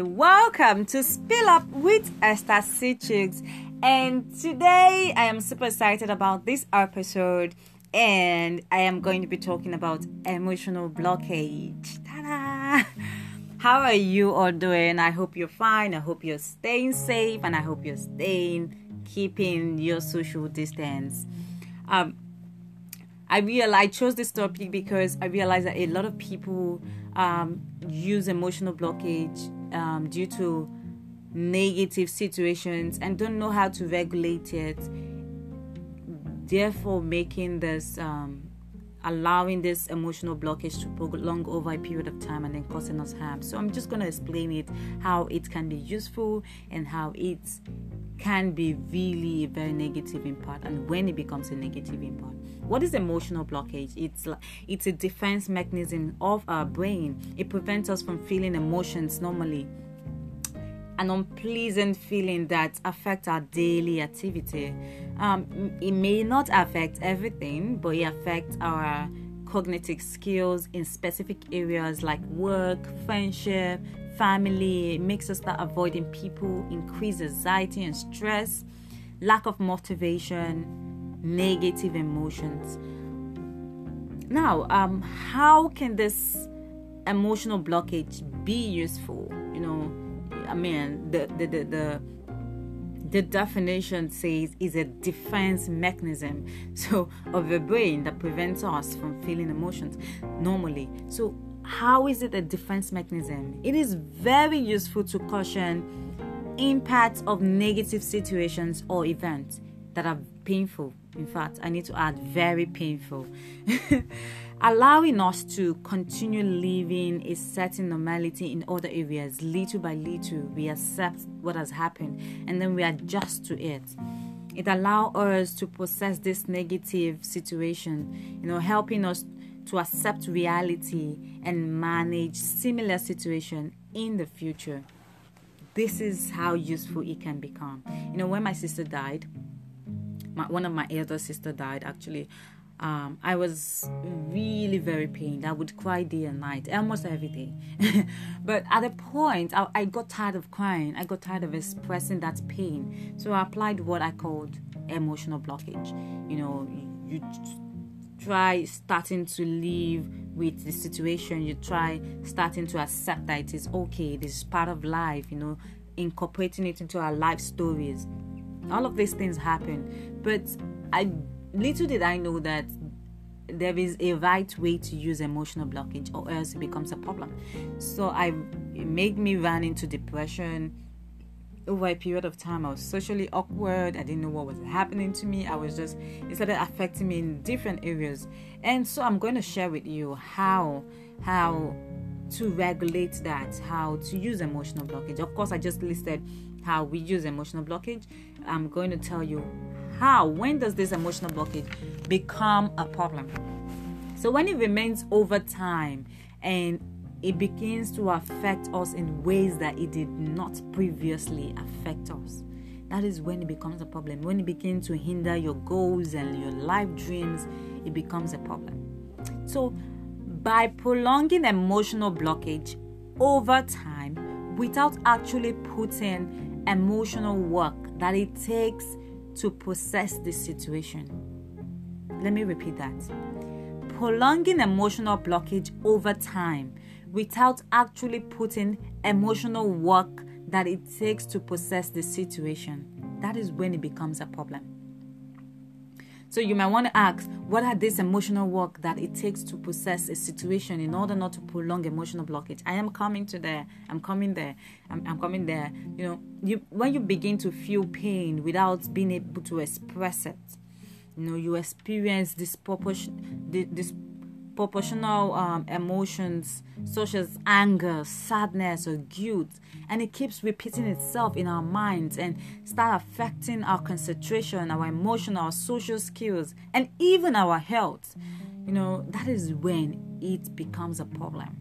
Welcome to Spill Up with Esther Cichicks. And today I am super excited about this episode and I am going to be talking about emotional blockage. Ta-da! How are you all doing? I hope you're fine. I hope you're staying safe and I hope you're staying keeping your social distance. Um I real I chose this topic because I realized that a lot of people um, use emotional blockage um, due to negative situations and don't know how to regulate it. Therefore, making this um, allowing this emotional blockage to prolong over a period of time and then causing us harm. So I'm just going to explain it how it can be useful and how it can be really a very negative impact and when it becomes a negative impact what is emotional blockage? It's like it's a defense mechanism of our brain. It prevents us from feeling emotions normally an unpleasant feeling that affects our daily activity um, it may not affect everything but it affects our cognitive skills in specific areas like work friendship family, it makes us start avoiding people, increase anxiety and stress, lack of motivation, negative emotions. Now, um, how can this emotional blockage be useful? You know, I mean, the the the, the the definition says is a defense mechanism so of the brain that prevents us from feeling emotions normally so how is it a defense mechanism? It is very useful to caution impacts of negative situations or events that are painful. In fact, I need to add very painful. Allowing us to continue living a certain normality in other areas, little by little, we accept what has happened and then we adjust to it. It allows us to process this negative situation, you know, helping us to accept reality and manage similar situation in the future. This is how useful it can become. You know, when my sister died, my, one of my elder sister died actually. Um, I was really very pained. I would cry day and night, almost every day. but at a point, I, I, got tired of crying. I got tired of expressing that pain. So I applied what I called emotional blockage. You know, you, you try starting to live with the situation you try starting to accept that it is okay this is part of life you know incorporating it into our life stories all of these things happen but i little did i know that there is a right way to use emotional blockage or else it becomes a problem so i it made me run into depression over a period of time, I was socially awkward. I didn't know what was happening to me. I was just, it started affecting me in different areas. And so I'm going to share with you how, how to regulate that, how to use emotional blockage. Of course, I just listed how we use emotional blockage. I'm going to tell you how, when does this emotional blockage become a problem? So when it remains over time and it begins to affect us in ways that it did not previously affect us. That is when it becomes a problem. When it begins to hinder your goals and your life dreams, it becomes a problem. So, by prolonging emotional blockage over time without actually putting emotional work that it takes to process the situation. Let me repeat that. Prolonging emotional blockage over time without actually putting emotional work that it takes to process the situation. That is when it becomes a problem. So you might want to ask, what are this emotional work that it takes to process a situation in order not to prolong emotional blockage? I am coming to there. I'm coming there. I'm, I'm coming there. You know, you when you begin to feel pain without being able to express it, you know, you experience disproportion, this proportional um, emotions such as anger, sadness, or guilt, and it keeps repeating itself in our minds and start affecting our concentration, our emotional, our social skills, and even our health. You know, that is when it becomes a problem.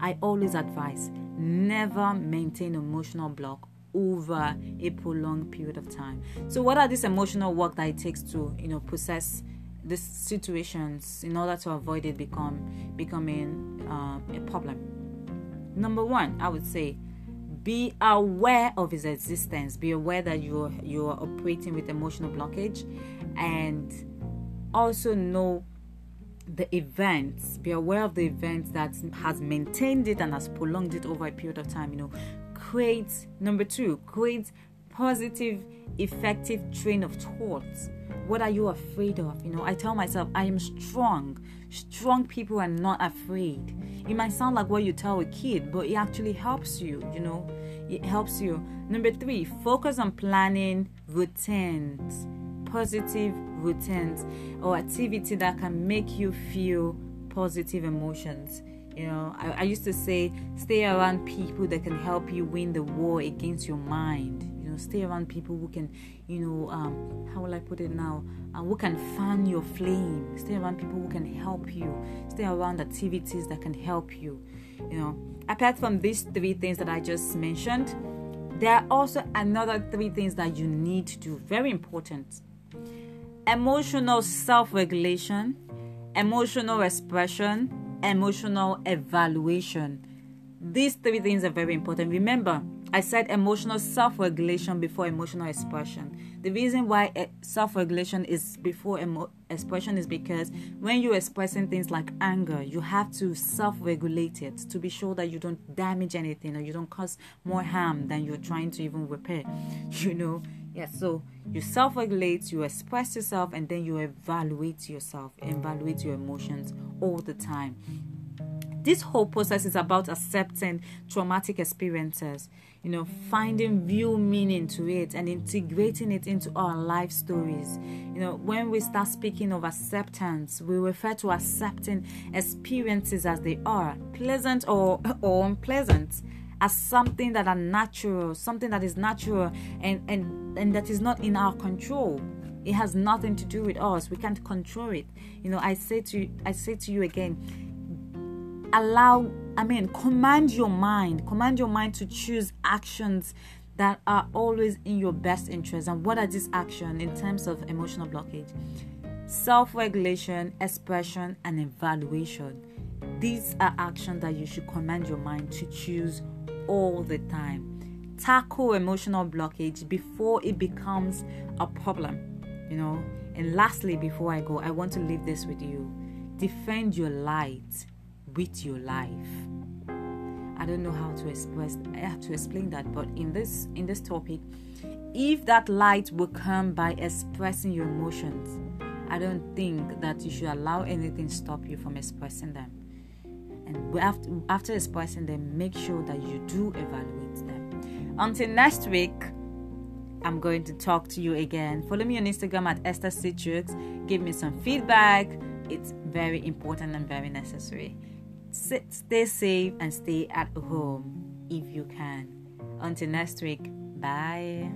I always advise never maintain emotional block over a prolonged period of time. So, what are these emotional work that it takes to, you know, process these situations in order to avoid it become becoming uh, a problem. Number one, I would say be aware of its existence. Be aware that you're you're operating with emotional blockage and also know the events. Be aware of the events that has maintained it and has prolonged it over a period of time you know. Create number two create positive effective train of thoughts what are you afraid of? You know i tell myself i am strong. Strong people are not afraid. It might sound like what you tell a kid but it actually helps you you know? It helps you. Number three focus on planning routines. Positive routines or activity that can make you feel positive emotions. You know I, I used to say stay around people that can help you win the war against your mind stay around people who can you know um, how will i put it now? Uh, who can fan your flame. Stay around people who can help you. Stay around activities that can help you you know. Apart from these three things that i just mentioned there are also another three things that you need to do. Very important. Emotional self-regulation emotional expression emotional evaluation these three things are very important remember I said emotional self regulation before emotional expression. The reason why eh, self regulation is before emo- expression is because when you're expressing things like anger, you have to self regulate it to be sure that you don't damage anything or you don't cause more harm than you're trying to even repair. You know? Yeah, so you self regulate, you express yourself, and then you evaluate yourself, evaluate your emotions all the time. This whole process is about accepting traumatic experiences you know, finding real meaning to it and integrating it into our life stories. You know, when we start speaking of acceptance, we refer to accepting experiences as they are, pleasant or, or unpleasant, as something that are natural, something that is natural and, and, and that is not in our control. It has nothing to do with us. We can't control it. You know, I say to I say to you again, allow I mean, command your mind, command your mind to choose actions that are always in your best interest. And what are these actions in terms of emotional blockage? Self regulation, expression, and evaluation. These are actions that you should command your mind to choose all the time. Tackle emotional blockage before it becomes a problem, you know. And lastly, before I go, I want to leave this with you defend your light with your life. I don't know how to express how to explain that, but in this in this topic, if that light will come by expressing your emotions, I don't think that you should allow anything stop you from expressing them. And after, after expressing them, make sure that you do evaluate them. Until next week, I'm going to talk to you again. Follow me on Instagram at Esther Citrix. Give me some feedback. It's very important and very necessary. Sit, stay safe and stay at home if you can. Until next week, bye.